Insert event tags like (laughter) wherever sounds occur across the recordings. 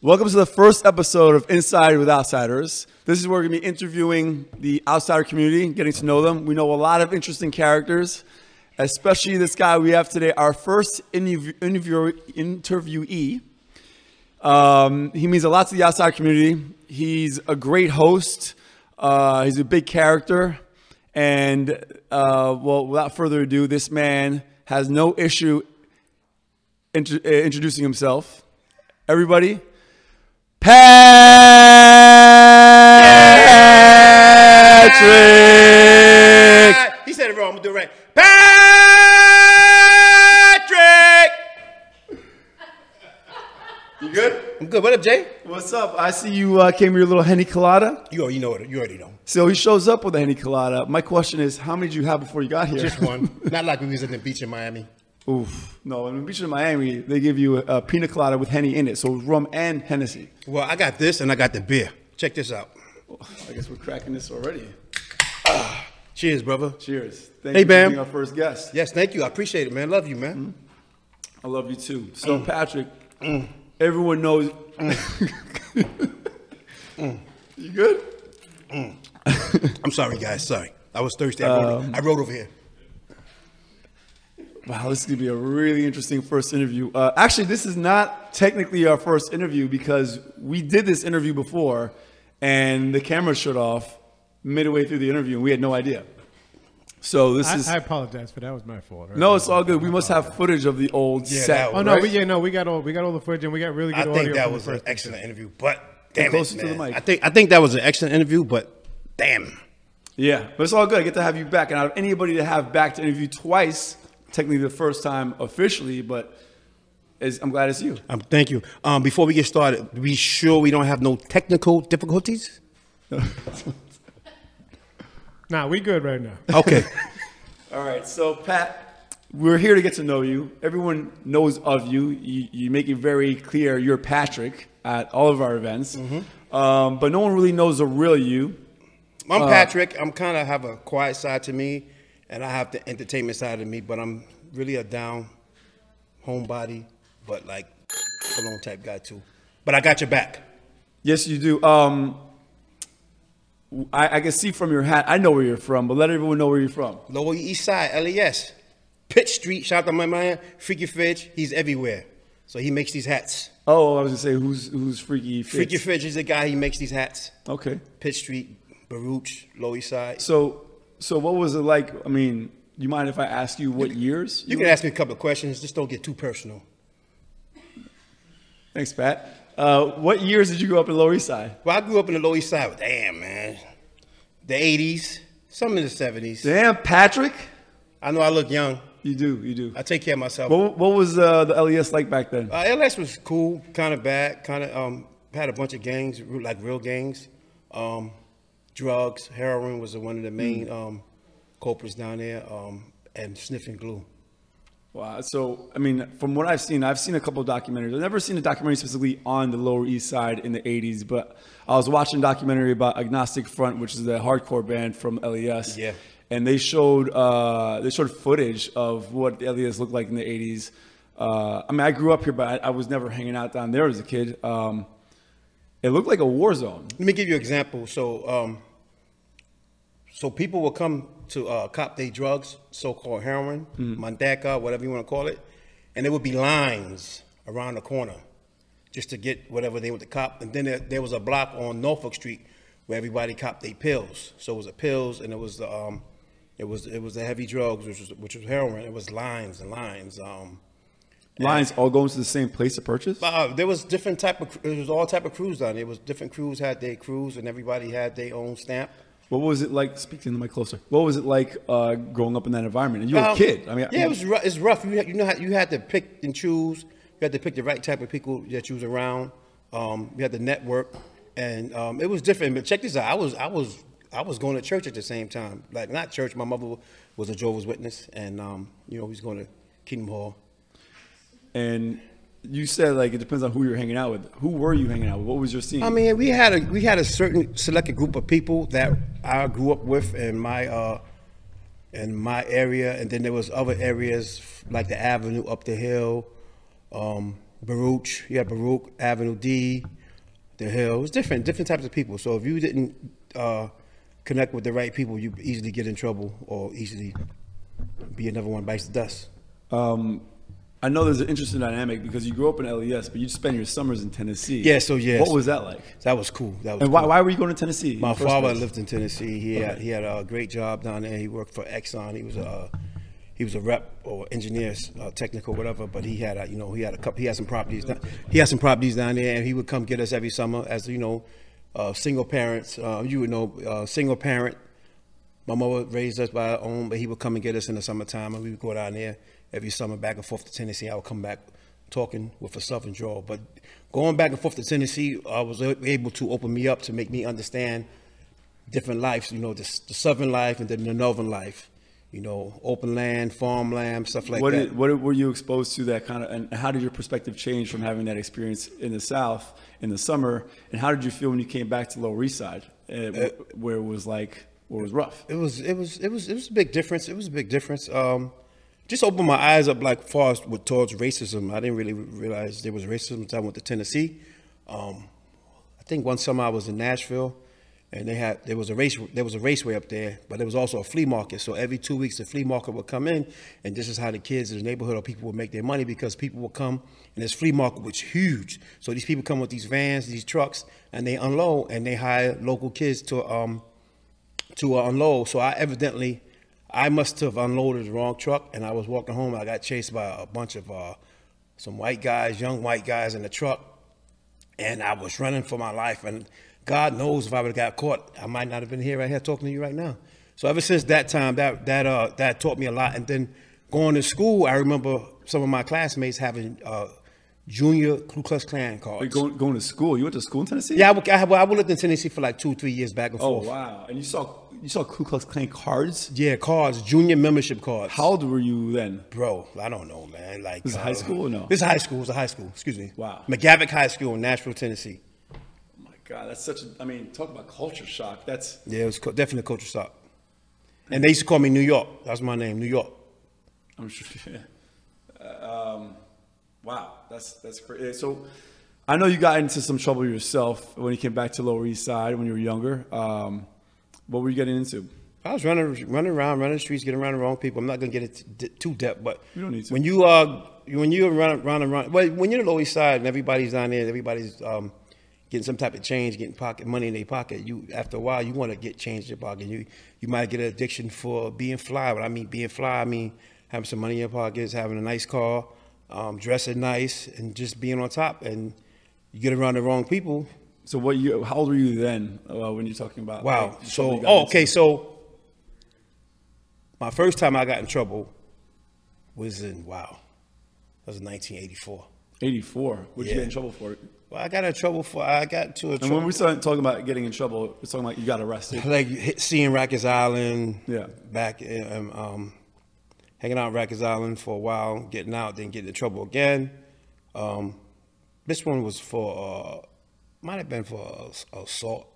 Welcome to the first episode of Inside with Outsiders. This is where we're going to be interviewing the outsider community, getting to know them. We know a lot of interesting characters, especially this guy we have today, our first interview, interview, interviewee. Um, he means a lot to the outsider community. He's a great host. Uh, he's a big character. And, uh, well, without further ado, this man has no issue int- introducing himself. Everybody, Patrick. He said it wrong. I'm gonna do it right. Patrick. You good? I'm good. What up, Jay? What's up? I see you uh, came with your little Henny Colada. You already know it. You already know. So he shows up with a Henny Colada. My question is, how many did you have before you got here? Just one. Not like we was at the beach in Miami. Oof. No, in the beach in Miami, they give you a, a pina colada with Henny in it. So rum and Hennessy. Well, I got this and I got the beer. Check this out. Oh, I guess we're cracking this already. Cheers, brother. Cheers. Thank Hey, you Bam. for being our first guest. Yes, thank you. I appreciate it, man. Love you, man. Mm-hmm. I love you too. So, Patrick, mm-hmm. everyone knows. Mm-hmm. (laughs) you good? I'm sorry, guys. Sorry. I was thirsty. I um, rode, I rode over here. Wow, this is gonna be a really interesting first interview. Uh, actually, this is not technically our first interview because we did this interview before, and the camera shut off midway through the interview, and we had no idea. So this I, is I apologize for that. Was my fault. Right? no, it's all good. We must have footage of the old Yeah, set. that Oh no, right? we, yeah, no, we got all we got all the footage and we got really good I audio. think that was an first excellent interview, but damn closer it, to the man. mic. I think I think that was an excellent interview, but damn. Yeah, but it's all good. I get to have you back, and out of anybody to have back to interview twice, technically the first time officially, but is, I'm glad it's you. Um, thank you. Um, before we get started, be sure we don't have no technical difficulties. (laughs) Nah, we good right now. (laughs) Okay. (laughs) All right, so Pat, we're here to get to know you. Everyone knows of you. You, you make it very clear you're Patrick at all of our events, um, but no one really knows the real you. I'm Patrick. I'm kind of have a quiet side to me, and I have the entertainment side of me. But I'm really a down homebody, but like alone type guy too. But I got your back. Yes, you do. Um, I, I can see from your hat. I know where you're from, but let everyone know where you're from. Lower East Side, LES, Pitt Street. Shout out to my man, Freaky Fidge. He's everywhere, so he makes these hats. Oh, I was gonna say who's who's freaky. Fitz? Freaky Fidge is the guy. He makes these hats. Okay. Pitt Street, Baruch, Lower East Side. So, so what was it like? I mean, you mind if I ask you what years? You can ask me a couple of questions. Just don't get too personal. Thanks, Pat. Uh, what years did you grow up in the Lower East Side? Well, I grew up in the Lower East Side. Damn, man. The 80s, some in the 70s. Damn, Patrick. I know I look young. You do, you do. I take care of myself. What, what was uh, the LES like back then? Uh, LS was cool, kind of bad, kind of um, had a bunch of gangs, like real gangs. Um, drugs, heroin was one of the main um, culprits down there, um, and sniffing glue. Wow. So, I mean, from what I've seen, I've seen a couple of documentaries. I've never seen a documentary specifically on the Lower East Side in the 80s, but I was watching a documentary about Agnostic Front, which is the hardcore band from LES. Yeah. And they showed uh, they showed footage of what LES looked like in the 80s. Uh, I mean, I grew up here, but I, I was never hanging out down there as a kid. Um, it looked like a war zone. Let me give you an example. So, um, so people will come to uh, cop their drugs, so-called heroin, manteca, whatever you want to call it, and there would be lines around the corner just to get whatever they want to cop. And then there, there was a block on Norfolk Street where everybody copped their pills. So it was the pills, and it was the um, it was it was the heavy drugs, which was which was heroin. It was lines and lines. Um, Lines all going to the same place to purchase? uh, there was different type of it was all type of crews down there. It was different crews had their crews, and everybody had their own stamp. What was it like? Speak to the mic closer. What was it like uh, growing up in that environment? And you were a Um, kid. I mean, yeah, it was rough. It's rough. You, had- you know how you had to pick and choose. You had to pick the right type of people that you was around. Um, you had to network, and um, it was different. But check this out. I was I was I was going to church at the same time. Like not church. My mother was a Jehovah's Witness, and um, you know we was going to Kingdom Hall. And you said like it depends on who you're hanging out with. Who were you hanging out with? What was your scene? I mean, we had a we had a certain selected group of people that I grew up with in my uh, in my area, and then there was other areas like the Avenue up the hill, um, Baruch, had Baruch, Avenue D, The Hill. It was different, different types of people. So if you didn't uh, connect with the right people, you easily get in trouble or easily be another one bites the dust. Um, I know there's an interesting dynamic because you grew up in LES, but you spent your summers in Tennessee. Yeah, so yeah. What was that like? That was cool. That was And why, cool. why were you going to Tennessee? My father place? lived in Tennessee. He had he had a great job down there. He worked for Exxon. He was a he was a rep or engineer, uh, technical, whatever. But he had a, you know he had a couple. He had some properties. Down, he had some properties down there, and he would come get us every summer as you know, uh, single parents. Uh, you would know, uh, single parent. My mother raised us by her own, but he would come and get us in the summertime, and we would go down there every summer back and forth to Tennessee. I would come back talking with a Southern drawl, but going back and forth to Tennessee, I was able to open me up to make me understand different lives. You know, the, the Southern life and then the Northern life. You know, open land, farmland, stuff like what, that. did, what were you exposed to that kind of, and how did your perspective change from having that experience in the South in the summer? And how did you feel when you came back to Lower East Side, uh, where it was like, where it was rough? It was it was it was it was a big difference. It was a big difference. Um, just opened my eyes up like far with towards racism. I didn't really realize there was racism until I went to Tennessee. Um, I think one summer I was in Nashville, and they had there was a race there was a raceway up there, but there was also a flea market. So every two weeks the flea market would come in, and this is how the kids in the neighborhood or people would make their money because people would come and this flea market was huge. So these people come with these vans, these trucks, and they unload and they hire local kids to um, to uh, unload. So I evidently, I must have unloaded the wrong truck, and I was walking home. I got chased by a bunch of uh, some white guys, young white guys in the truck, and I was running for my life. And God knows if I would have got caught, I might not have been here right here talking to you right now. So ever since that time, that that uh, that taught me a lot. And then going to school, I remember some of my classmates having uh, junior Ku Klux Klan cards. Going, going to school. You went to school in Tennessee? yeah, I, I, I lived in Tennessee for like two, three years back and Oh forth. Oh, wow! And you saw you saw Ku Klux Klan cards. Yeah, cards, junior membership cards. How old were you then? Bro, I don't know, man. Like This is high school or no? This is high school. It's a high school. Excuse me. Wow. McGavock High School in Nashville, Tennessee. Oh my God, that's such. a I mean, talk about culture shock. That's Yeah, it was co- definitely culture shock. And they used to call me New York. That's my name, New York. (laughs) I'm sure. Uh, um, wow, that's that's great. So, I know you got into some trouble yourself when you came back to Lower East Side when you were younger. Um, what were you getting into? I was running, running around, running the streets, getting around the wrong people. I'm not gonna get it too depth, but You don't need to. when you uh, when you run, run, run, well, when you're the Lower East Side and everybody's down there, everybody's um, getting some type of change, getting pocket money in their pocket. You after a while, you want to get change in your pocket. You you might get an addiction for being fly. When I mean being fly, I mean having some money in your pockets, having a nice car, um, dressing nice, and just being on top. And you get around the wrong people, So, what you? How old were you then uh, when you're talking about? Wow. like, So, oh, okay. So, my first time I got in trouble was in wow. That was in 1984. 84. What'd you get in trouble for? Well, I got in trouble for I got to a And when we started talking about getting in trouble, we're talking about you got arrested. (laughs) like seeing Rikers Island. Yeah. Back in, um, um, hanging out Rikers Island for a while, getting out, then getting in trouble again. Um, this one was for uh, might have been for assault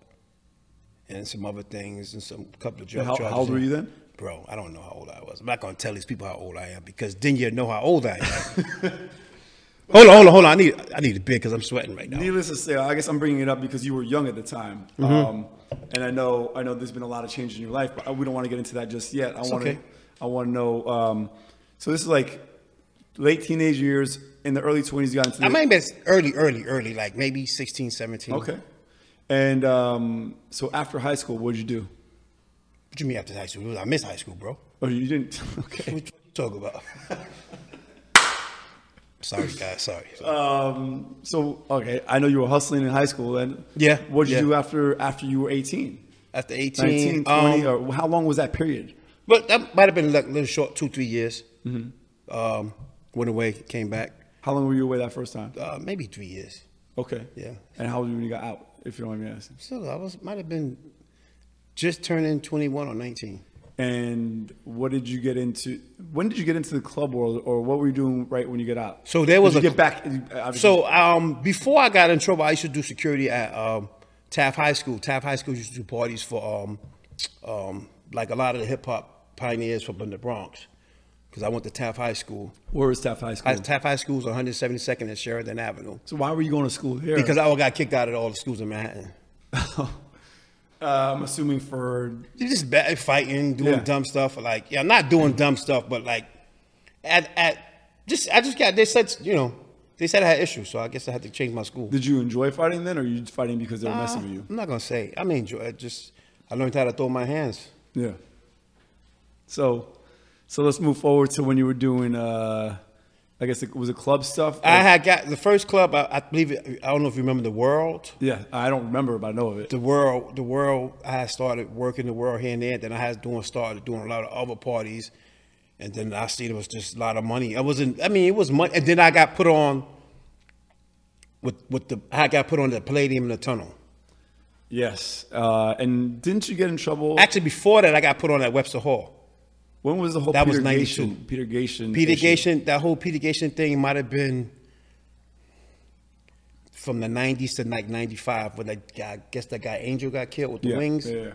and some other things and some couple of drug How, charges. how old were you then? Bro, I don't know how old I was. I'm not gonna tell these people how old I am because then you know how old I am. (laughs) hold on, hold on, hold on. I need I need a beer because I'm sweating right now. Needless to say, I guess I'm bringing it up because you were young at the time, Mm-hmm. um, and I know I know there's been a lot of change in your life, but we don't want to get into that just yet. I want to okay. I want to know. Um, so this is like late teenage years, in the early 20s. Got into. The, I might be early, early, early, like maybe 16, 17. okay, and um, so after high school, what did you do? What you mean after high school? I missed high school, bro. Oh, you didn't. (laughs) Okay. What you talking about? (laughs) sorry, guys. Sorry. Um, so okay, I know you were hustling in high school, and Yeah, what did you do after after you were 18? after 18, 19, 20, um, or how long was that period? but that might have been like a little short, two, three years. Mm-hmm. Um, went away, came back. How long were you away that first time? Uh, maybe three years. Okay. Yeah. And how old were you when you got out, if you don't mind me asking? So I was might have been just turning 21 or 19. And what did you get into? When did you get into the club world, or what were you doing right when you get out? So there was Did you a- get back. obviously- So um, before I got in trouble, I used to do security at um, Taft High School. Taft High School used to do parties for um, um, like a lot of the hip hop pioneers from the Bronx. Because I went to Taft High School. Where was Taft High School? I, Taft High School is 172nd and Sheridan Avenue. so why were you going to school here? Because I got kicked out of all the schools in Manhattan. (laughs) uh, I'm assuming for You just bad fighting, doing Yeah. dumb stuff. Like, yeah, I'm not doing dumb stuff, but like, at at just I just got they said you know they said I had issues, so I guess I had to change my school. did you enjoy fighting then, or you just fighting because they were messing with you? I'm not gonna say. I mean, enjoy it. Just I learned how to throw my hands. Yeah. So, so let's move forward to when you were doing. Uh, I guess it was a club stuff. I had got the first club. I, I believe it, I don't know if you remember the World. yeah, I don't remember, but I know of it. The World, the World. I had started working the World here and there. Then I had doing started doing a lot of other parties, and then I see there was just a lot of money. I wasn't. I mean, it was money. And then I got put on with with the. I got put on the Palladium in the Tunnel. Yes, uh, and didn't you get in trouble? Actually, before that, I got put on at Webster Hall. When was the whole that was Peter 92. Gatien? Peter Gatien. Peter? Gatien, that whole Peter Gatien thing might have been from the '90s to like '95 when that guy, I guess that guy Angel got killed with the Yeah, wings. yeah, yeah.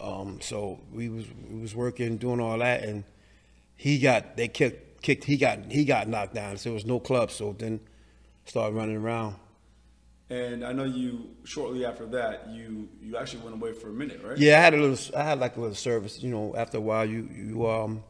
Um, so we was we was working doing all that, and he got they kicked kicked he got he got knocked down. So there was no club. So then started running around. And I know you shortly after that, you you actually went away for a minute, right? Yeah, I had a little. I had like a little service. You know, after a while, you you um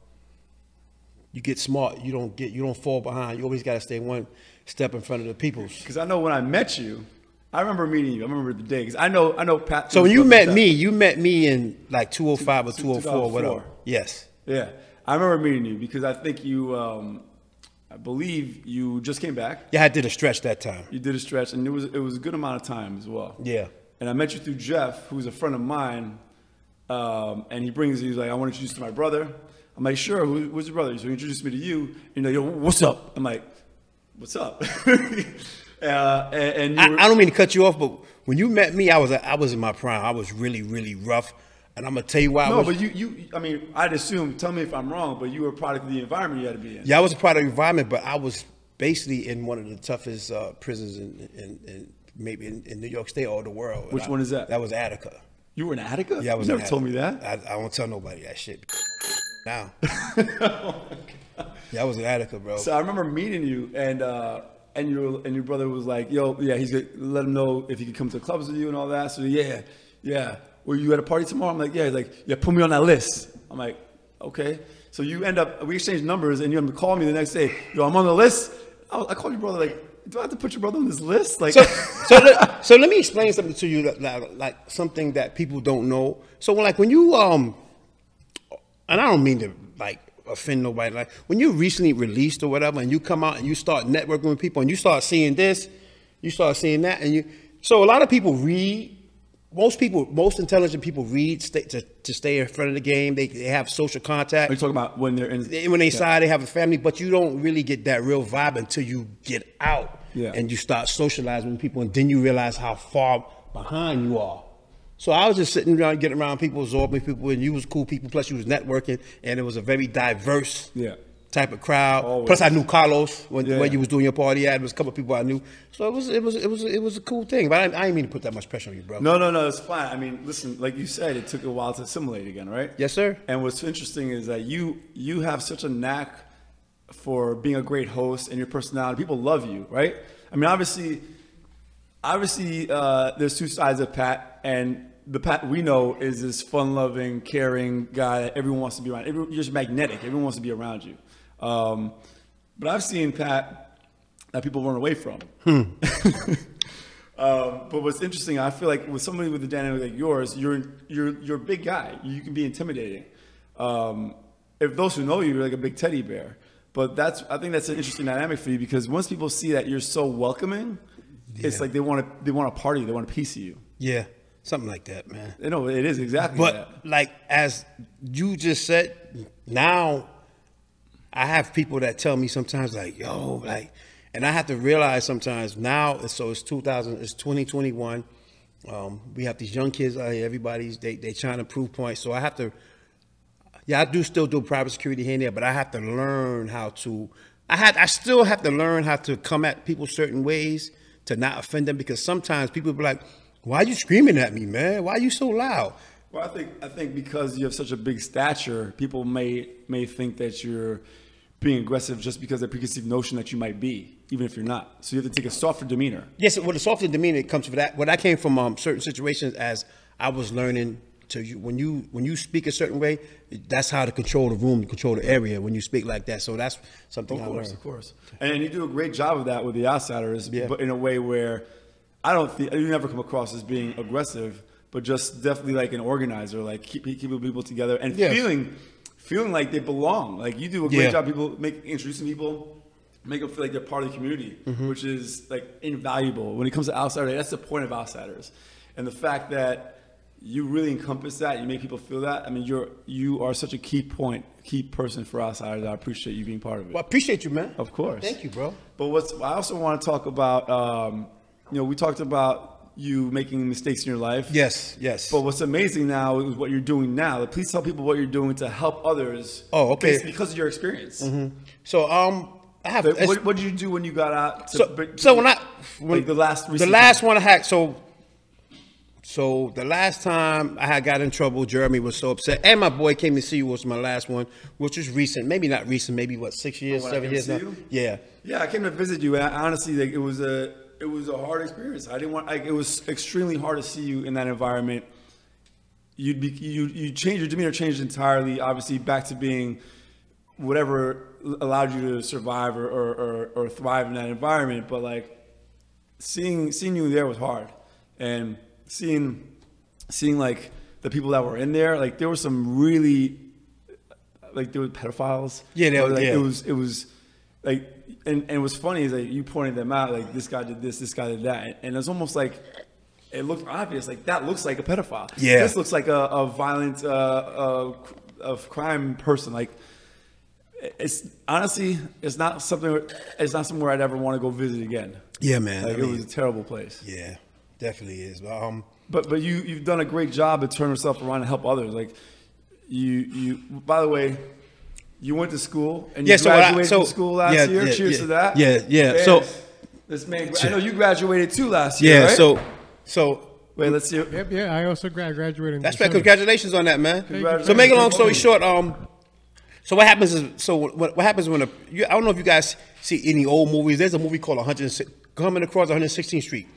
you get smart. You don't get you don't fall behind. You always got to stay one step in front of the peoples. Because I know when I met you, I remember meeting you. I remember the day. Because I know I know Pat. So when you met me, you met me in like 205 or Two- 204, whatever. Yes. Yeah, I remember meeting you because I think you, um, believe you just came back. Yeah, I did a stretch that time. You did a stretch, and it was it was a good amount of time as well. Yeah. And I met you through Jeff, who's a friend of mine, um, and he brings he's like, I want to introduce to my brother. I'm like, sure. Who, who's your brother? So he introduced me to you. You know, yo, what's up? I'm like, what's up? (laughs) uh, and, and I, I don't mean to cut you off, but when you met me, I was I was in my prime. I was really really rough, and I'm gonna tell you why. I no, was, but you, you, I mean, I'd assume. Tell me if I'm wrong, but you were a product of the environment you had to be in. yeah, I was a product of the environment, but I was basically in one of the toughest uh, prisons in, in, in maybe in, in New York State or the world. Which I- one is that? That was Attica. You were in Attica. Yeah, I was. You never told me that. I, I won't tell nobody that shit. (laughs) Now. oh yeah, I was in Attica, bro. So I remember meeting you, and uh, and your and your brother was like, "Yo, yeah, he's gonna let him know if he could come to the clubs with you and all that." So yeah, yeah. Were you at a party tomorrow? I'm like, yeah. He's like, yeah, put me on that list. I'm like, okay. So you end up we exchange numbers, and you end up calling me the next day. Yo, I'm on the list. I, I called your brother like, do I have to put your brother on this list? Like, so, so, (laughs) let, so let me explain something to you, that, like, like something that people don't know. So, when, like when you um, and I don't mean to like offend nobody. Like when you recently released or whatever, and you come out and you start networking with people, and you start seeing this, you start seeing that, and you. So a lot of people read. Most people, most intelligent people read stay, to, to stay in front of the game. They, they have social contact. are you talking about when they're in? They- when they inside, they have a family, but you don't really get that real vibe until you get out Yeah. and you start socializing with people, and then you realize how far behind you are. So I was just sitting around, getting around people, absorbing people, and you was cool people. Plus, you was networking, and it was a very diverse Yeah. Type of crowd. Always. Plus, I knew Carlos when, Yeah. when you was doing your party. There was a couple of people I knew, so it was it was it was it was a cool thing. But I, I didn't mean to put that much pressure on you, bro. No, no, no, it's fine. I mean, listen, like you said, it took a while to assimilate again, right? Yes, sir. And what's interesting is that you you have such a knack for being a great host and your personality. People love you, right? I mean, obviously, obviously, uh, there's two sides of Pat, and the Pat we know is this fun-loving, caring guy that everyone wants to be around. You're just magnetic. Everyone wants to be around you. Um, but I've seen Pat that people run away from. (laughs) Um, but what's interesting, I feel like with somebody with a dynamic like yours, you're you're you're a big guy. You can be intimidating. Um, if those who know you, you're like a big teddy bear. But that's I think that's an interesting dynamic for you because once people see that you're so welcoming, it's like they want to they want a party, they want a piece of you. Yeah, something like that, man. You know, it is exactly But that. like as you just said, now I have people that tell me sometimes like, yo, like, and I have to realize sometimes now. So it's 2000, it's 2021. Um, we have these young kids out here. Everybody's they they trying to prove points. So I have to. Yeah, I do still do private security here and there, but I have to learn how to. I had I still have to learn how to come at people certain ways to not offend them because sometimes people be like, "Why are you screaming at me, man? Why are you so loud?" Well, I think I think because you have such a big stature, people may may think that you're being aggressive just because of the preconceived notion that you might be, even if you're not. So you have to take a softer demeanor. Yes, well, the softer demeanor comes from that. What I came from um, certain situations as I was learning to you when you when you speak a certain way, that's how to control the room, control the area when you speak like that. So that's something Of I course, learned. of course. And you do a great job of that with the outsiders, Yeah. but in a way where I don't think you never come across as being aggressive, but just definitely like an organizer, like keep keeping people together and Yeah. feeling feeling like they belong. Like you do a great Yeah. job, people make introducing people. Make them feel like they're part of the community, Mm-hmm. which is like invaluable when it comes to outsiders. That's the point of outsiders, and the fact that you really encompass that, you make people feel that. I mean, you're you are such a key point, key person for outsiders. I appreciate you being part of it. Well, I appreciate you, man. Of course. Thank you, bro. But what's I also want to talk about, um, you know, we talked about you making mistakes in your life. Yes, yes. But what's amazing now is what you're doing now. Please tell people what you're doing to help others. Oh, okay. Because of your experience. so um, I have. It's- what, what did you do when you got out? to- so, but- so when I when like the last the last one I had so so the last time I had got in trouble, Jeremy was so upset, and my boy came to see you was my last one, which was recent, maybe not recent, maybe what six years, Oh, seven years now. Yeah, Yeah, I came to visit you, and I, honestly, like it was a it was a hard experience. I didn't want like it was extremely hard to see you in that environment. You'd be you you change your demeanor changed entirely. Obviously, back to being whatever allowed you to survive or or, or, or thrive in that environment. But like seeing seeing you there was hard, and seeing seeing like the people that were in there, like there were some really like there were pedophiles. Yeah, they like, yeah. It was it was like and and what's funny is like you pointed them out like this guy did this, this guy did that, and it's almost like it looked obvious like that looks like a pedophile. Yeah. this looks like a, a violent uh, uh, of crime person. Like it's honestly it's not something it's not somewhere I'd ever want to go visit again. yeah, man. Like I it mean, was a terrible place. yeah, definitely is. But, um, But but you you've done a great job at turning yourself around and help others. Like you you by the way, you went to school and you Yeah, so I- graduated so- from school last yeah, year. yeah, Cheers yeah. to that. Yeah, yeah. Man, So- this man, I know you graduated too last year. yeah. right? So so wait, let's see. Yep, yeah. I also graduated. That's right. Congratulations on that, man. So, make a long story short, um, so what happens is, so what, what happens when a, you, I don't know if you guys see any old movies. There's a movie called 106, coming across 116th Street,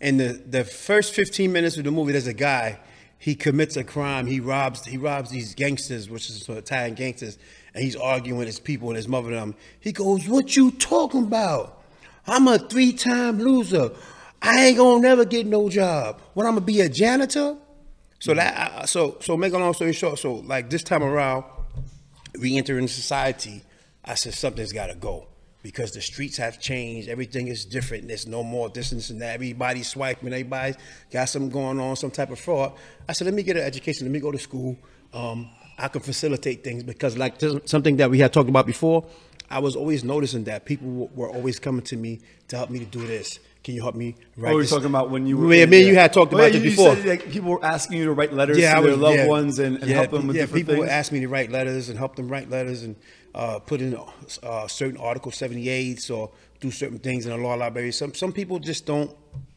and the the first 15 minutes of the movie, there's a guy. He commits a crime. He robs. He robs these gangsters, which is Italian gangsters, and he's arguing with his people and his mother. And them. He goes, "What you talking about? I'm a three-time loser. I ain't gonna never get no job. What I'm gonna be a janitor?" So that so so make a long story short, so like this time around, re-entering society, I said something's got to go because the streets have changed. Everything is different. There's no more distance and that. Everybody's swiping. Everybody's got something going on, some type of fraud. I said, let me get an education. Let me go to school. Um, I can facilitate things because, like something that we had talked about before, I was always noticing that people were always coming to me to help me to do this. Can you help me write Oh, we're this? talking about when you were. Yeah, me and you had talked Oh, about yeah, this you- before. You said, like, people were asking you to write letters I to their was- loved yeah. ones and, and yeah, help them with yeah, different people things. would ask me to write letters and help them write letters and uh, put in uh, certain Article 78s or do certain things in the law library. Some some people just don't.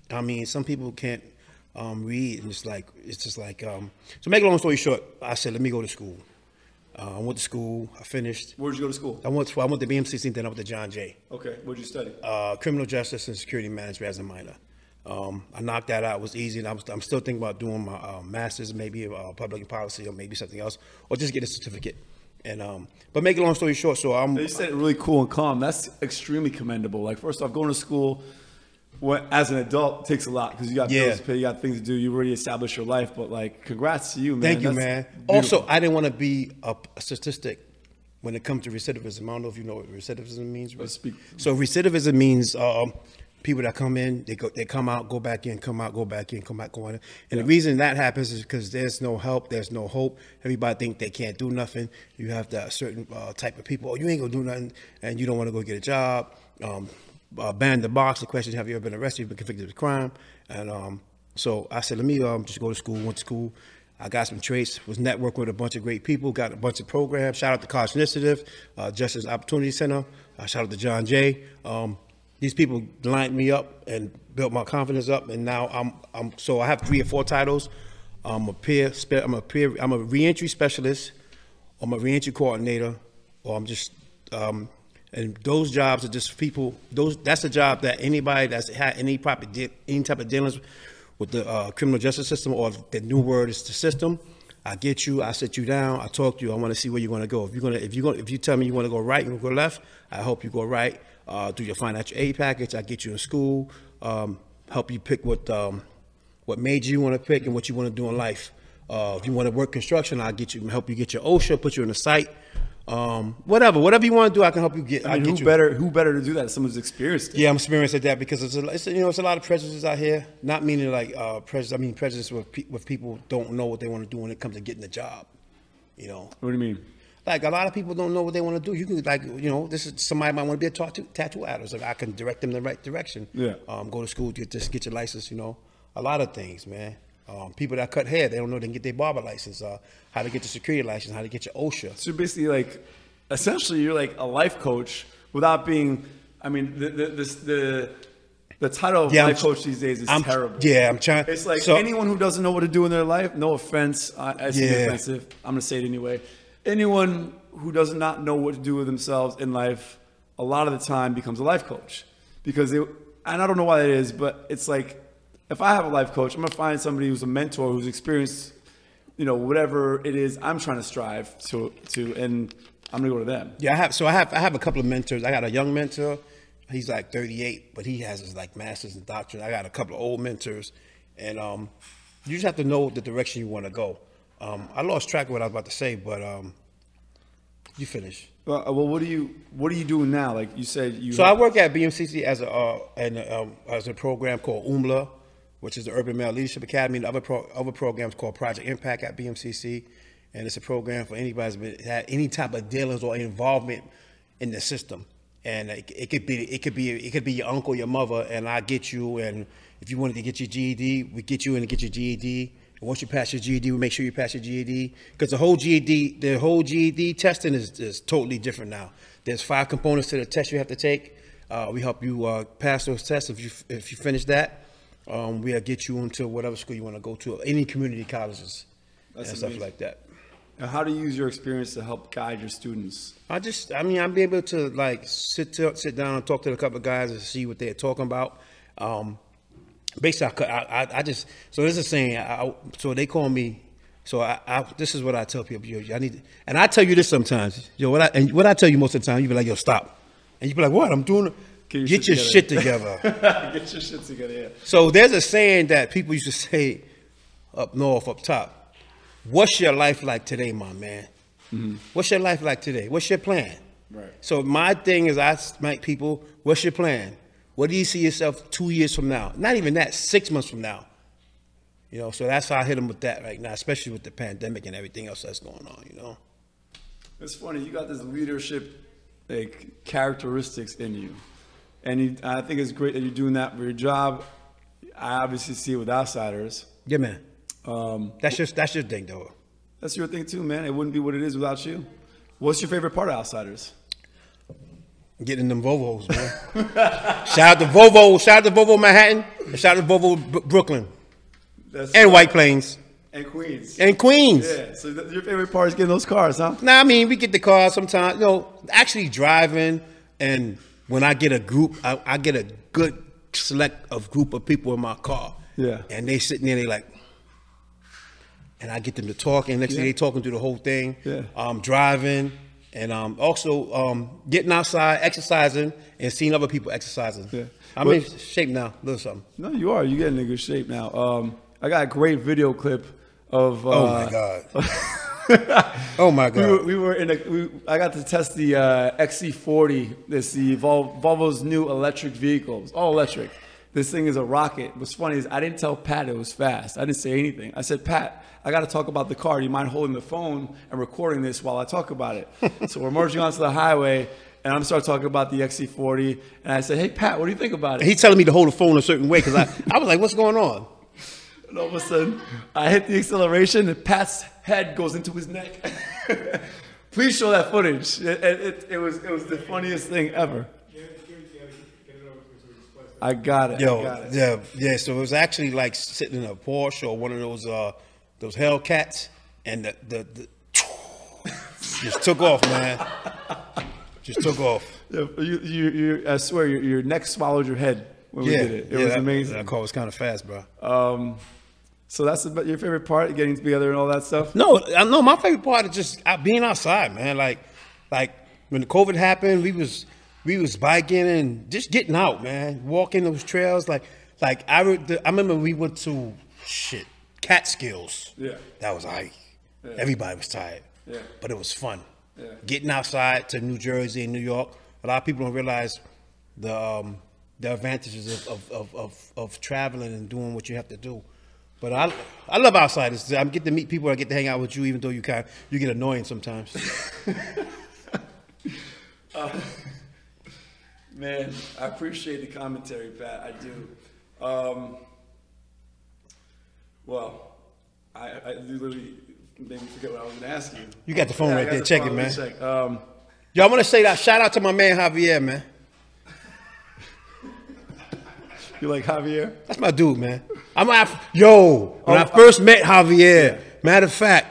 I mean, some people can't um, read, and it's like it's just like. Um, so, make a long story short, I said, let me go to school. Uh, I went to school. I finished. Where'd you go to school? I went to I went to BMCC, then I went to John Jay Okay, what'd you study? uh, criminal justice and security management as a minor. Um, I knocked that out. It was easy, and I was, I'm still thinking about doing my uh, master's, maybe uh, public policy, or maybe something else, or just get a certificate. And um, but make a long story short, so I'm You said it really cool and calm. That's extremely commendable. Like first off, going to school when, as an adult takes a lot because you got Yeah. bills to pay, you got things to do. You already established your life, but like, congrats to you, man. Thank you, That's man. beautiful. Also, I didn't want to be a, a statistic when it comes to recidivism. I don't know if you know what recidivism means. Let's speak. So recidivism means um, people that come in, they go, they come out, go back in, come out, go back in, come back, go in. And the reason that happens is because there's no help, there's no hope. Everybody think they can't do nothing. You have that certain uh, type of people. Oh, you ain't gonna do nothing, and you don't want to go get a job. Um, uh, ban the box. The question: Have you ever been arrested? Been convicted of a crime? And um, so I said, let me um, just go to school. Went to school. I got some traits, was networking with a bunch of great people, got a bunch of programs. Shout out to College Initiative, uh, Justice Opportunity Center. Uh, shout out to John Jay. Um, these people lined me up and built my confidence up, and now I'm, I'm so I have three or four titles. I'm a peer, I'm a peer, I'm a reentry specialist, I'm a reentry coordinator, or I'm just Um, and those jobs are just people. Those that's a job that anybody that's had any proper de- any type of dealings with the uh, criminal justice system or the new word is the system. I get you. I sit you down. I talk to you. I want to see where you're going to go. If you're to if you if you tell me you want to go right and go left, I hope you go right. Uh, do your financial aid package. I get you in school. Um, help you pick what um, what major you want to pick and what you want to do in life. Uh, if you want to work construction, I'll get you help you get your OSHA, put you in a site. Um, whatever, whatever you want to do, I can help you get. I I get who you. better who better to do that? Someone who's experienced it. Yeah, I'm experienced at that because it's, a, it's you know it's a lot of prejudices out here. Not meaning like uh, prejudice. I mean prejudice with pe- with people don't know what they want to do when it comes to getting a job. You know, What do you mean? like a lot of people don't know what they want to do. You can like you know this is somebody might want to be a tattoo tattoo artist. Like I can direct them the right direction. Yeah. Um, go to school, get this, get your license. You know, a lot of things, man. Um, people that cut hair, they don't know they can get their barber license. Uh, how to get the security license, how to get your OSHA. So basically, like, essentially, you're like a life coach without being. I mean, the the this, the the title of Yeah, I'm life coach these days is I'm- terrible. yeah, I'm trying- It's like so- anyone who doesn't know what to do in their life. No offense, I, I see Yeah. offensive. I'm gonna say it anyway. Anyone who does not know what to do with themselves in life, a lot of the time becomes a life coach because they. And I don't know why that is, but it's like if I have a life coach, I'm gonna find somebody who's a mentor who's experienced you know whatever it is I'm trying to strive to to and I'm gonna go to them. Yeah, I have. So I have. I have a couple of mentors. I got a young mentor. He's like 38, but he has his like masters and doctorate. I got a couple of old mentors, and um, you just have to know the direction you want to go. Um, I lost track of what I was about to say, but um, you finish. Well, uh, well, what do you what are you doing now? Like you said, you So I work at BMCC as a uh, and um, as a program called UMLA, which is the Urban Male Leadership Academy. And other pro, other programs called Project Impact at BMCC, and it's a program for anybody who's had any type of dealings or involvement in the system. And it, it could be it could be it could be your uncle, your mother, and I get you. And if you wanted to get your GED, we get you and get your GED. And once you pass your GED, we make sure you pass your GED because the whole GED, the whole GED testing is, is totally different now. There's five components to the test you have to take. Uh, we help you uh, pass those tests. If you if you finish that, um, we'll get you into whatever school you want to go to, any community colleges That's and stuff like that. Now, how do you use your experience to help guide your students? I just, I mean, I'll be able to like sit to, sit down and talk to a couple of guys and see what they're talking about. Um, basically, I, I, I, just, so this is saying, I, I- so they call me. So I, I, this is what I tell people. Yo, I need, to, and I tell you this sometimes. Yo, what I, and what I tell you most of the time, you be like, yo, stop, and you be like, what? I'm doing. Get your Get shit your shit together." together. (laughs) Get your shit together. Yeah. So there's a saying that people used to say up north, up top. What's your life like today, my man? Mm-hmm. What's your life like today? What's your plan? Right. So my thing is, I make people, what's your plan? What do you see yourself two years from now? Not even that, six months from now. You know, so that's how I hit them with that right now, especially with the pandemic and everything else that's going on. You know. It's funny. You got this leadership like characteristics in you, and you, I think it's great that you're doing that for your job. I obviously see it with outsiders. Yeah, man. Um, That's just that's your thing, though. that's your thing too, man. It wouldn't be what it is without you. What's your favorite part of outsiders? Getting them Volvos, man. (laughs) shout out to Volvo. Shout out to Volvo Manhattan. And shout out to Volvo B- Brooklyn That's and White Plains and Queens. and Queens. yeah. So th- your favorite part is getting those cars, huh? Now, I mean, we get the cars sometimes. You know, actually driving, and when I get a group, I, I get a good select of group of people in my car. Yeah. And they sitting there, they like, and I get them to talk, and next thing they talking through the whole thing. Yeah. Um, driving, and um, also um, getting outside, exercising, and seeing other people exercising. Yeah. I'm But- in shape now, a little something. No, you are. You're getting in good shape now. Um, I got a great video clip of. Uh, Oh my god. (laughs) (laughs) oh my We were, god. we were in a. We, I got to test the uh, XC40. This the Vol, Volvo's new electric vehicle. It was all electric. This thing is a rocket. What's funny is I didn't tell Pat it was fast. I didn't say anything. I said, Pat, I got to talk about the car. Do you mind holding the phone and recording this while I talk about it? (laughs) so we're merging onto the highway, and I'm start talking about the XC40. And I said, Hey Pat, what do you think about it? He's telling me to hold the phone a certain way because I, I was like, what's going on? And all of a sudden, I hit the acceleration, and Pat's head goes into his neck. (laughs) Please show that footage. It, it, it, was it was the funniest thing ever. I got it. Yo, got it. yeah, yeah. So it was actually like sitting in a Porsche or one of those uh those Hellcats, and the the, the (laughs) just took off, man. Just took off. Yeah, you, you, you, I swear, your, your neck swallowed your head when we did it. It yeah, was that, amazing. That car was kind of fast, bro. Um, so that's about your favorite part, getting together and all that stuff. No, know my favorite part is just being outside, man. Like, like when the COVID happened, we was we was biking and just getting out, man. Walking those trails, like, like I re- the- I remember we went to shit Catskills. Yeah. that was like everybody was tired. Yeah. but it was fun. Yeah. Getting outside to New Jersey and New York. A lot of people don't realize the um, the advantages of of, of, of of traveling and doing what you have to do. But I I love outside. It's- I get to meet people. I get to hang out with you, even though you kind you get annoying sometimes. (laughs) Man, I appreciate the commentary, Pat. I do. Um, well, I, I literally made me forget what I was going to ask you. You got the phone Yeah, right there. the Check it, man. check. Um, Yo, I want to say that shout out to my man Javier, man. (laughs) you like Javier? That's my dude, man. I'm a, yo. When I Oh, first met Javier, matter of fact,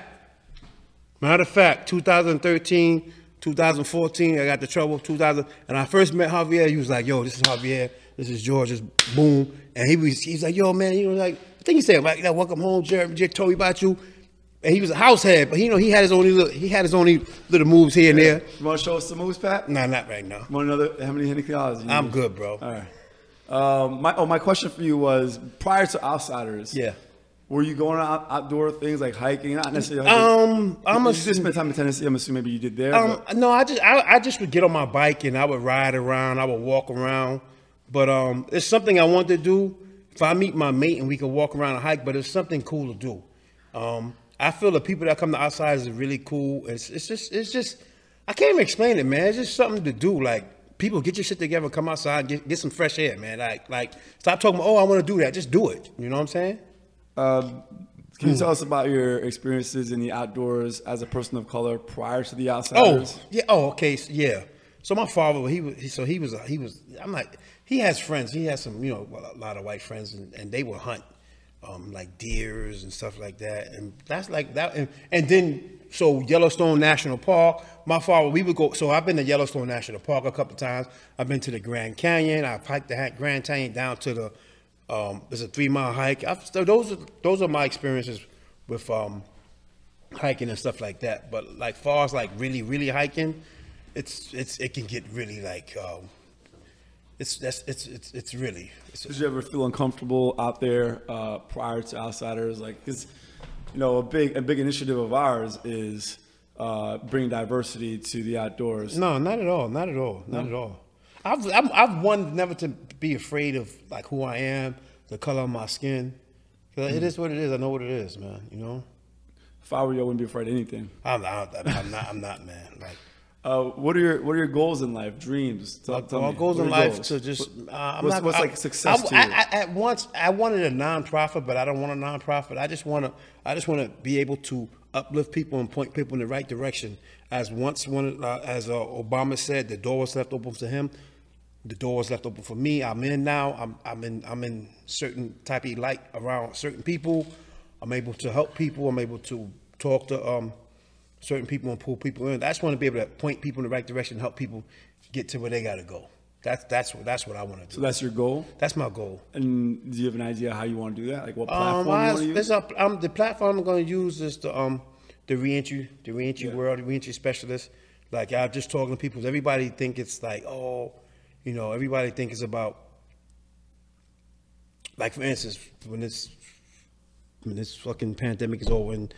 matter of fact, 2013, 2014, I got the trouble. 2000, and I first met Javier. He was like, "Yo, this is Javier. This is George. This boom." And he was, he's like, "Yo, man, you know, like I think he said, like, yeah, welcome home, Jerry. Jerry told me about you." And he was a house head, but you know, he had his own little, he had his own little moves here and there. You want to show us some moves, Pat? Nah, not right now. Want another? How many Henny? I'm good, bro. All right. Um, my, oh, my question for you was prior to Outsiders. Yeah. Were you going out, outdoor things like hiking? Not necessarily. Um, I'm you a- just spent time in Tennessee. I'm assuming maybe you did there. Um, but- no, I just I, I just would get on my bike and I would ride around. I would walk around, but um, it's something I want to do. If I meet my mate and we could walk around and hike, but it's something cool to do. Um, I feel the people that come to Outsiders is really cool. It's it's just it's just I can't even explain it, man. It's just something to do. Like people get your shit together, come outside, get get some fresh air, man. Like like stop talking. About, oh, I want to do that. Just do it. You know what I'm saying? Um, can you tell us about your experiences in the outdoors as a person of color prior to the Oh, yeah. Oh, okay. So, yeah. So my father, he was. He, so he was. He was. I'm like. He has friends. He has some, you know, a lot of white friends, and, and they will hunt, um, like deers and stuff like that. And that's like that. And, and then so Yellowstone National Park. My father, we would go. So I've been to Yellowstone National Park a couple times. I've been to the Grand Canyon. I've hiked the Grand Canyon down to the. Um, there's a three mile hike. I've, so those are those are my experiences with um, hiking and stuff like that. But like far as like really, really hiking, it's it's it can get really like um, it's that's it's it's it's really it's, Did you ever feel uncomfortable out there uh, prior to outsiders? Like, because you know, a big a big initiative of ours is uh, bringing diversity to the outdoors. no, not at all, not at all, not at all. I've I'm, I've wanted never to be afraid of like who I am, the color of my skin. 'Cause It is what it is. I know what it is, man. You know, If I were you, I wouldn't be afraid of anything. I'm not. I'm not. I'm not, man. Like (laughs) Uh, what are your What are your goals in life? Dreams? Tell, tell me. goals in life goals? to just uh, I'm what's not, what's I- like success I, to you? I, at once I wanted a nonprofit, but I don't want a nonprofit. I just want to I just want to be able to uplift people and point people in the right direction. As once one uh, as uh, Obama said, the door was left open for him. The door was left open for me. I'm in now. I'm I'm in I'm in certain type of light around certain people. I'm able to help people. I'm able to talk to um certain people and pull people in. I just want to be able to point people in the right direction, and help people get to where they got to go. That's that's what that's what I want to So do. that's your goal. That's my goal. And do you have an idea how you want to do that? Like what Um, platform you I, want to use? there's a, um, the platform I'm going to use is the um the reentry the reentry Yeah. world the reentry specialist. Like I'm just talking to people. Everybody think it's like oh, you know, everybody think it's about like for instance when this when this fucking pandemic is over and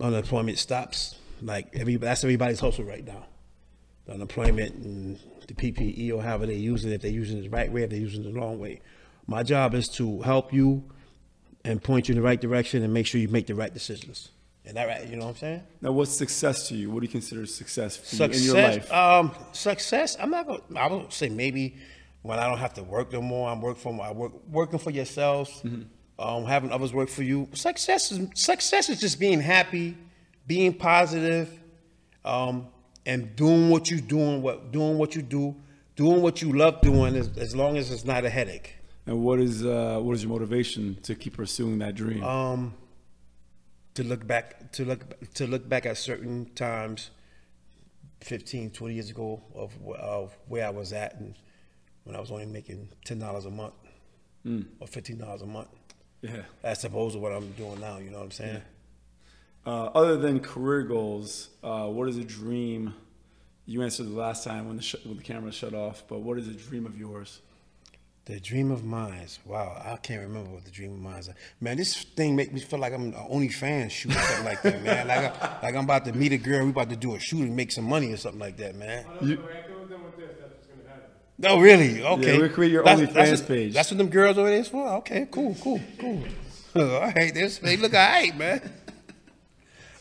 unemployment stops. Like every that's everybody's hustle right now. The unemployment and the PPE or however they're using it, if they're using it the right way, if they're using it the wrong way. My job is to help you and point you in the right direction and make sure you make the right decisions. And that right, you know what I'm saying? now, what's success to you? What do you consider success for you in your Success, life? um, success. I'm not gonna. I would say maybe when I don't have to work no more. I'm work for. I work working for yourselves. Mm-hmm. Um, having others work for you. Success is success is just being happy, being positive, um, and doing what you doing. What doing what you do, doing what you love doing, as, as long as it's not a headache. and what is uh, what is your motivation to keep pursuing that dream? um, to look back to look to look back at certain times 15, 20 years ago of, of where I was at and when I was only making ten dollars a month or fifteen dollars a month. Yeah. As opposed to what I'm doing now, you know what I'm saying? Uh, other than career goals, uh, what is a dream? You answered the last time when the sh- when the camera shut off, but what is a dream of yours? The dream of mine. Wow, I can't remember what the dream of mine is. Man, this thing make me feel like I'm an OnlyFans shoot or something like that, man. Like, I, like I'm about to meet a girl, we about to do a shoot and make some money or something like that, man. Oh, really? Okay. we'll create your That's- OnlyFans that's what- page. That's what them girls over there is for? Okay, cool, cool, cool. (laughs) all right, this, they look all right, man.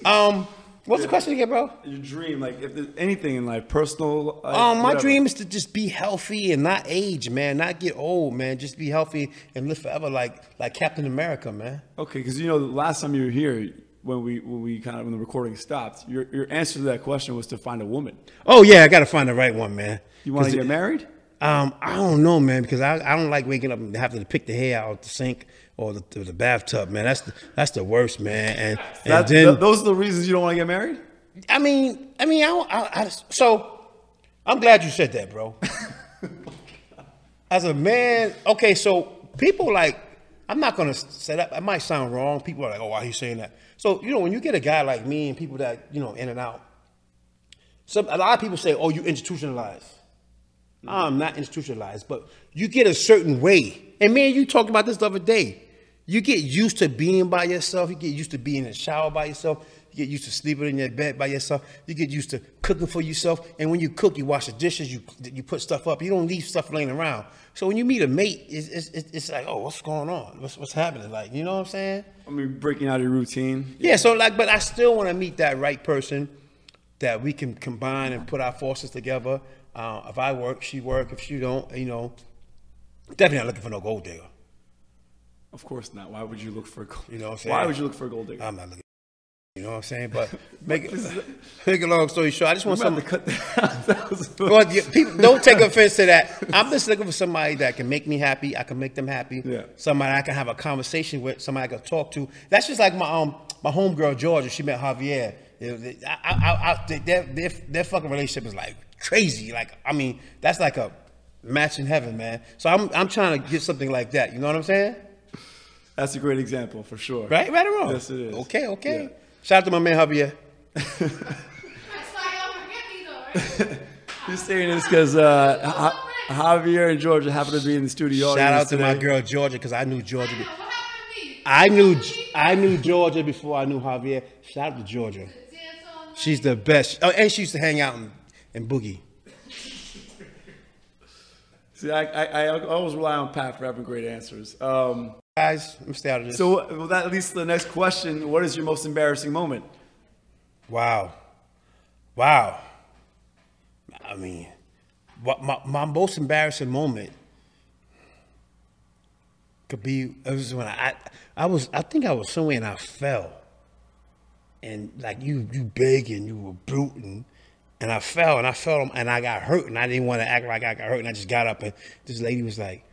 Um, what's the question again, bro? Your dream, like if there's anything in life, personal. Like, Um, my whatever. dream is to just be healthy and not age, man. Not get old, man. Just be healthy and live forever, like like Captain America, man. Okay, because you know the last time you were here, when we when we kind of when the recording stopped, your your answer to that question was to find a woman. Oh yeah, I gotta find the right one, man. You want to get married? Um, I don't know, man, because I, I don't like waking up and having to pick the hair out of the sink or the, the bathtub, man. That's the, that's the worst, man. And and That, then th- those are the reasons you don't want to get married. I mean, I mean, I, don't- I, I just- so I'm glad you said that, bro. As a man, okay, so people like, I'm not gonna set up. It might sound wrong. People are like, oh, why are you saying that? So you know, when you get a guy like me and people that you know in and out, some a lot of people say, oh, you institutionalized. I'm not institutionalized, but you get a certain way. And man, you talked about this the other day. You get used to being by yourself. You get used to being in the shower by yourself. You get used to sleeping in your bed by yourself. You get used to cooking for yourself. And when you cook, you wash the dishes. You you put stuff up. You don't leave stuff laying around. So when you meet a mate, it's it's, it's like, oh, what's going on? What's what's happening? Like, you know what I'm saying? I mean, breaking out of your routine. Yeah, so like, but I still want to meet that right person that we can combine and put our forces together. Uh, if I work, she work. If she don't, you know, definitely not looking for no gold digger. Of course not. Why would you look for a gold? You know what I'm saying? Why would you look for a gold digger? I'm not looking. You know what I'm saying? (laughs) But make it, (laughs) make a long story short, I just want somebody. to cut that. (laughs) that Well, people don't take offense to that. I'm just looking for somebody that can make me happy. I can make them happy. Yeah. Somebody I can have a conversation with. Somebody I can talk to. That's just like my um my homegirl Georgia. She met Javier. I, I, I, I, their, their, their fucking relationship is like crazy. Like I mean, that's like a match in heaven, man. So I'm I'm trying to get something like that. You know what I'm saying? That's a great example for sure. Right, right or wrong? Yes, it is. Okay, okay. Yeah. Shout out to my man Javier. Y'all forget me though, right? He's saying this because uh, Ja- Javier and Georgia happen to be in the studio. Shout out audience to my girl Georgia because I knew Georgia. What happened to me? I knew What happened to me? I knew Georgia before I knew Javier. Shout out to Georgia. She's the best. Oh, and she used to hang out in, in Boogie. See, I, I, I always rely on Pat for having great answers. Um, Guys, let me stay out of this. so well, that leads to the next question. What is your most embarrassing moment? wow, wow. I mean, what my, my most embarrassing moment could be it was when I I was I think I was somewhere and I fell, and like you you big and you were brute and. And I fell and I fell and I got hurt and I didn't want to act like I got hurt and I just got up and this lady was like,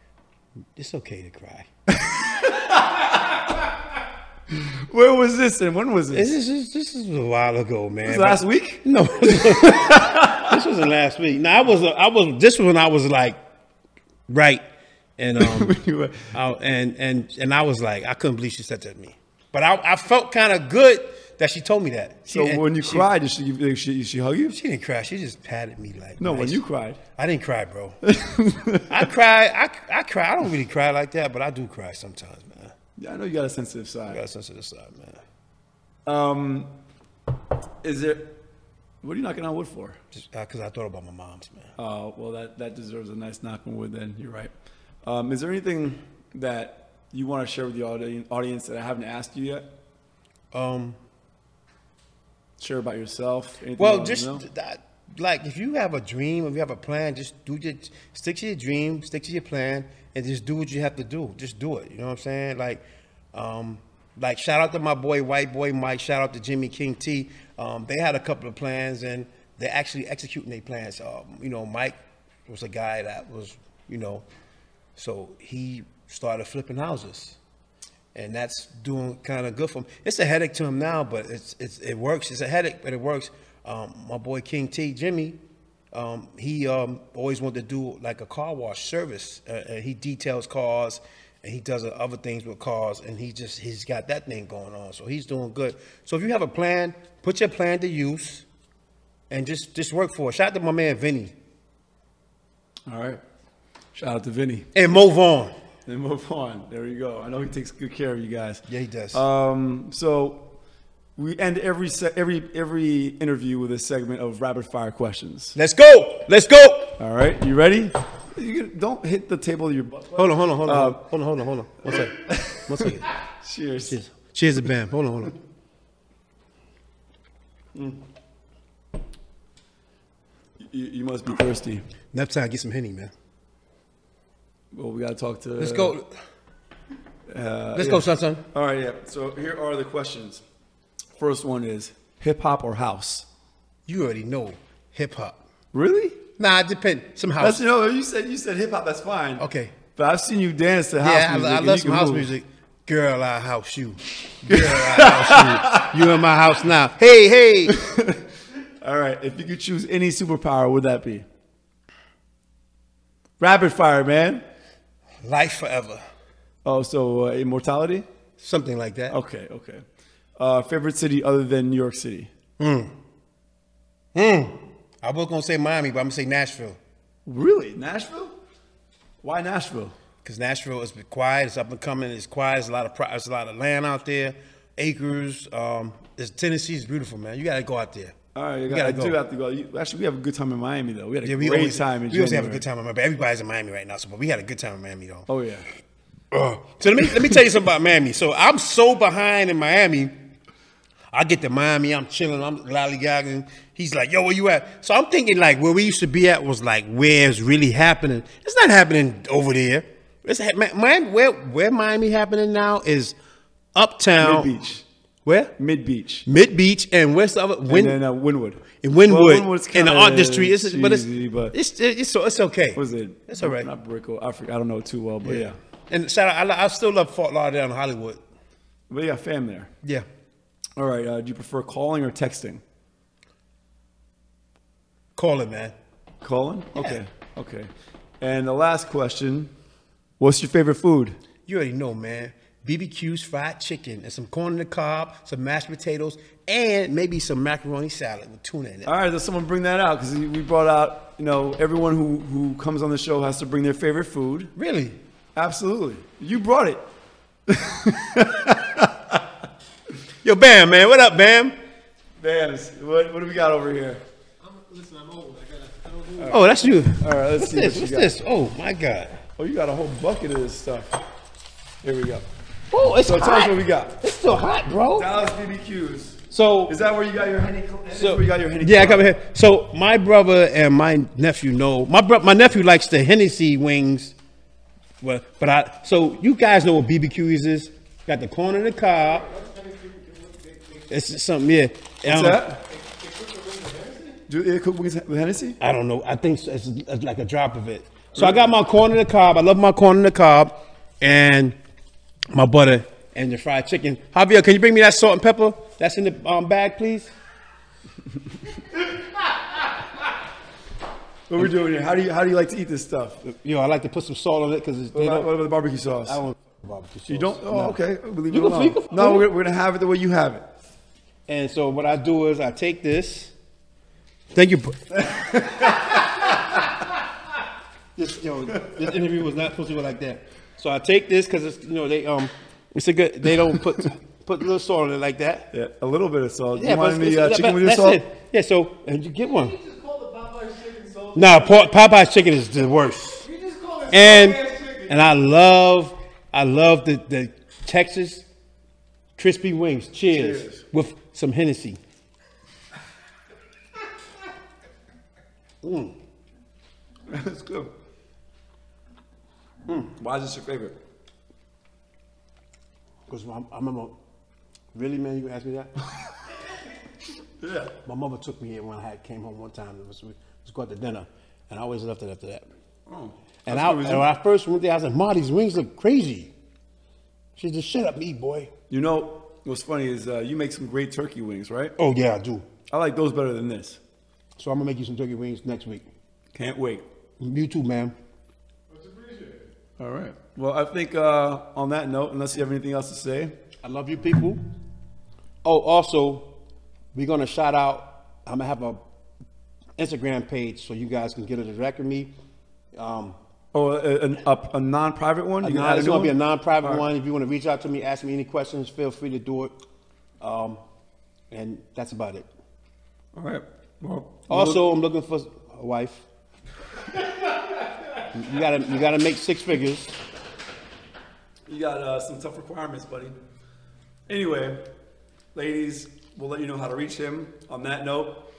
"It's okay to cry." (laughs) Where was this and when was This this? is this is a while ago, man. But- (laughs) last week? No, this wasn't last week. No, I was I was this was when I was like right, and (laughs) um, were- I, and and and I was like I couldn't believe she said that to me, but I, I felt kind of good that she told me that. so She- when you she, cried, did she, did she, did she hug you? she didn't cry. She just patted me like No, when you cried. I didn't cry, bro. (laughs) I cry. I I cry. I don't really cry like that, but I do cry sometimes, man. Yeah, I know you got a sensitive I side. got a sensitive side, man. Um, is there? What are you knocking on wood for? Just because I thought about my mom's, man. Uh, well, that, that deserves a nice knock on wood. Then you're right. Um, is there anything that you want to share with the audience that I haven't asked you yet? Um. Share about yourself. Well, just that, like if you have a dream, if you have a plan, just do your stick to your dream, stick to your plan, and just do what you have to do. Just do it. You know what I'm saying? Like, um, like shout out to my boy White Boy Mike. Shout out to Jimmy King T. Um, they had a couple of plans and they're actually executing their plans. Um, you know, Mike was a guy that was, you know, so he started flipping houses and that's doing kind of good for him. It's a headache to him now, but it's, it's it works. It's a headache, but it works. Um, my boy King T, Jimmy, um, he um, always wanted to do like a car wash service. Uh, and he details cars and he does other things with cars, and he just he's got that thing going on. So he's doing good. So if you have a plan, put your plan to use, and just just work for it. Shout out to my man Vinny All right. Shout out to Vinny. and move on. Then move on. There you go. I know he takes good care of you guys. Yeah, he does. Um, so we end every se- every every interview with a segment of rapid fire questions. Let's go. Let's go. All right, you ready? You can- don't hit the table of your butt. Hold on, hold on, hold on, Uh, hold on, hold on, hold on. One second. One second. (laughs) Cheers. Cheers. Cheers to Bam. Hold on, hold on. You, you must be thirsty. Next time, get some henny, man. Well, we got to talk to. Let's go. Uh, Let's yeah. go, son, son. All right, yeah. So here are the questions. First one is hip hop or house? You already know hip hop. Really? Nah, it depends. Some That's house. you know you said you said hip hop. That's fine. Okay. But I've seen you dance to house Yeah, I, music. I and love some house move. music. Girl, I house you. (laughs) Girl, I house you. You in my house now. Hey, hey. (laughs) All right. If you could choose any superpower, would that be? Rapid fire, man. Life forever. Oh, so uh, immortality? Something like that. Okay, okay. Uh, favorite city other than New York City? Hmm. Hmm. I was gonna say Miami, but I'm gonna say Nashville. Really? Nashville? Why Nashville? Because Nashville is quiet, it's up and coming, it's quiet, there's a lot of pro- there's a lot of land out there, acres. Um, it's, Tennessee's beautiful, man. You gotta go out there. All right, you You got, gotta I go. do have to go. Actually, we have a good time in Miami, though. We had a Yeah, we great always, time in we always have a good time in Miami. Everybody's in Miami right now, so but we had a good time in Miami though. Oh, yeah. Uh, so let me let me tell you something about Miami. So I'm so behind in Miami. I get to Miami, I'm chilling, I'm lollygagging. He's like, "Yo, where you at?" So I'm thinking like where we used to be at was like where it's really happening. It's not happening over there. It's Miami, where where Miami happening now is uptown. Beach. Where? Mid Beach. Mid Beach and where's the other? Win, and then uh, Wynwood. in Wynwood Well, in the art district. It's, but it's but it's it's it's okay. what was it? It's all right. Not Brickell. I, I don't know too well, but yeah. And shout out, I, I still love Fort Lauderdale and Hollywood. But got fam there. Yeah. All right. Uh, do you prefer calling or texting? Calling, man. Calling? Okay. Okay. And the last question What's your favorite food? You already know, man. BBQ's fried chicken and some corn on the cob, some mashed potatoes, and maybe some macaroni salad with tuna in it. All right, does someone bring that out? Because we brought out, you know, everyone who, who comes on the show has to bring their favorite food. Really? Absolutely. You brought it. (laughs) Yo, Bam, man. What up, Bam? Vans, what, what do we got over here? Listen, I'm old. I gotta. I don't do Oh, that's you. All right, let's What's see this? what you What's got. this? Oh, my God. Oh, you got a whole bucket of this stuff. Here we go. Oh, it's So tell us hot. what we got. It's still hot, bro. Dallas BBQs. So, Is that where you got your henny? So, so where you got your henny? yeah, I club? come here. So my brother and my nephew know. My bro, my nephew likes the Hennessy wings. Well, but I. So you guys know what BBQs is? Got the corn on the cob. It's just something, yeah. What's Um, that? Do they cook wings with Hennessy? I don't know. I think it's, it's like a drop of it. So I got my corn on the cob. I love my corn on the cob, and my butter and the fried chicken. Javier, can you bring me that salt and pepper? That's in the um, bag, please. What are we doing here? How do you how do you like to eat this stuff? Yo, I like to put some salt on it because What about, what about the barbecue sauce? I don't barbecue sauce. you don't? Oh, No. okay. We'll You it can- alone. you can- no, we're, we're gonna have it the way you have it. And so what I do is I take this. Thank you. (laughs) this, yo, this interview was not supposed to go like that. So I take this because it's you know they um it's a good they don't put put a little salt on it like that. Yeah, a little bit of salt. Yeah, you but want any uh, chicken with your salt? it. Yeah, so and you get one. Nah, Po- Popeye's chicken is the worst. And and I love I love the the Texas crispy wings. Cheers, Cheers. with some Hennessy. (laughs) That's good. Hmm. Why is this your favorite? Because I remember, really, man, you asked me that? (laughs) Yeah. My mother took me here when I had, came home one time. It was, we was go out to dinner, and I always left it after that. Oh, And, I, and when I first went there, I said, "Ma, these wings look crazy." She said, "Just shut up, me, boy." You know what's funny is uh, you make some great turkey wings, right? Oh yeah, I do. I like those better than this. So I'm gonna make you some turkey wings next week. Can't wait. You too, man. All right. Well, I think uh, on that note, unless you have anything else to say, I love you, people. Oh, also, we're gonna shout out. I'm gonna have a Instagram page so you guys can get it direct with me. Um, oh, a, a, a, a non-private one. a non- it's gonna be a non-private right. one. If you want to reach out to me, ask me any questions, feel free to do it. Um, and that's about it. All right. Well, Also, I'm looking for a wife. (laughs) you gotta you gotta make six figures. You got uh, some tough requirements, buddy. Anyway, ladies, we'll let you know how to reach him. On that note,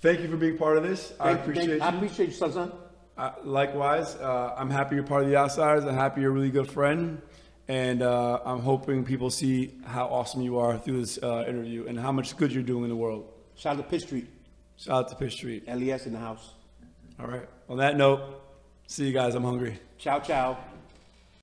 thank you for being part of this. I Thank- appreciate thank- I appreciate you, son. son. Uh, likewise, uh, I'm happy you're part of the Outsiders. I'm happy you're a really good friend. And uh, I'm hoping people see how awesome you are through this uh, interview and how much good you're doing in the world. Shout out to Pitt Street. Shout out to Pitt Street. LES in the house. All right. On that note, see you guys. I'm hungry. Ciao, ciao.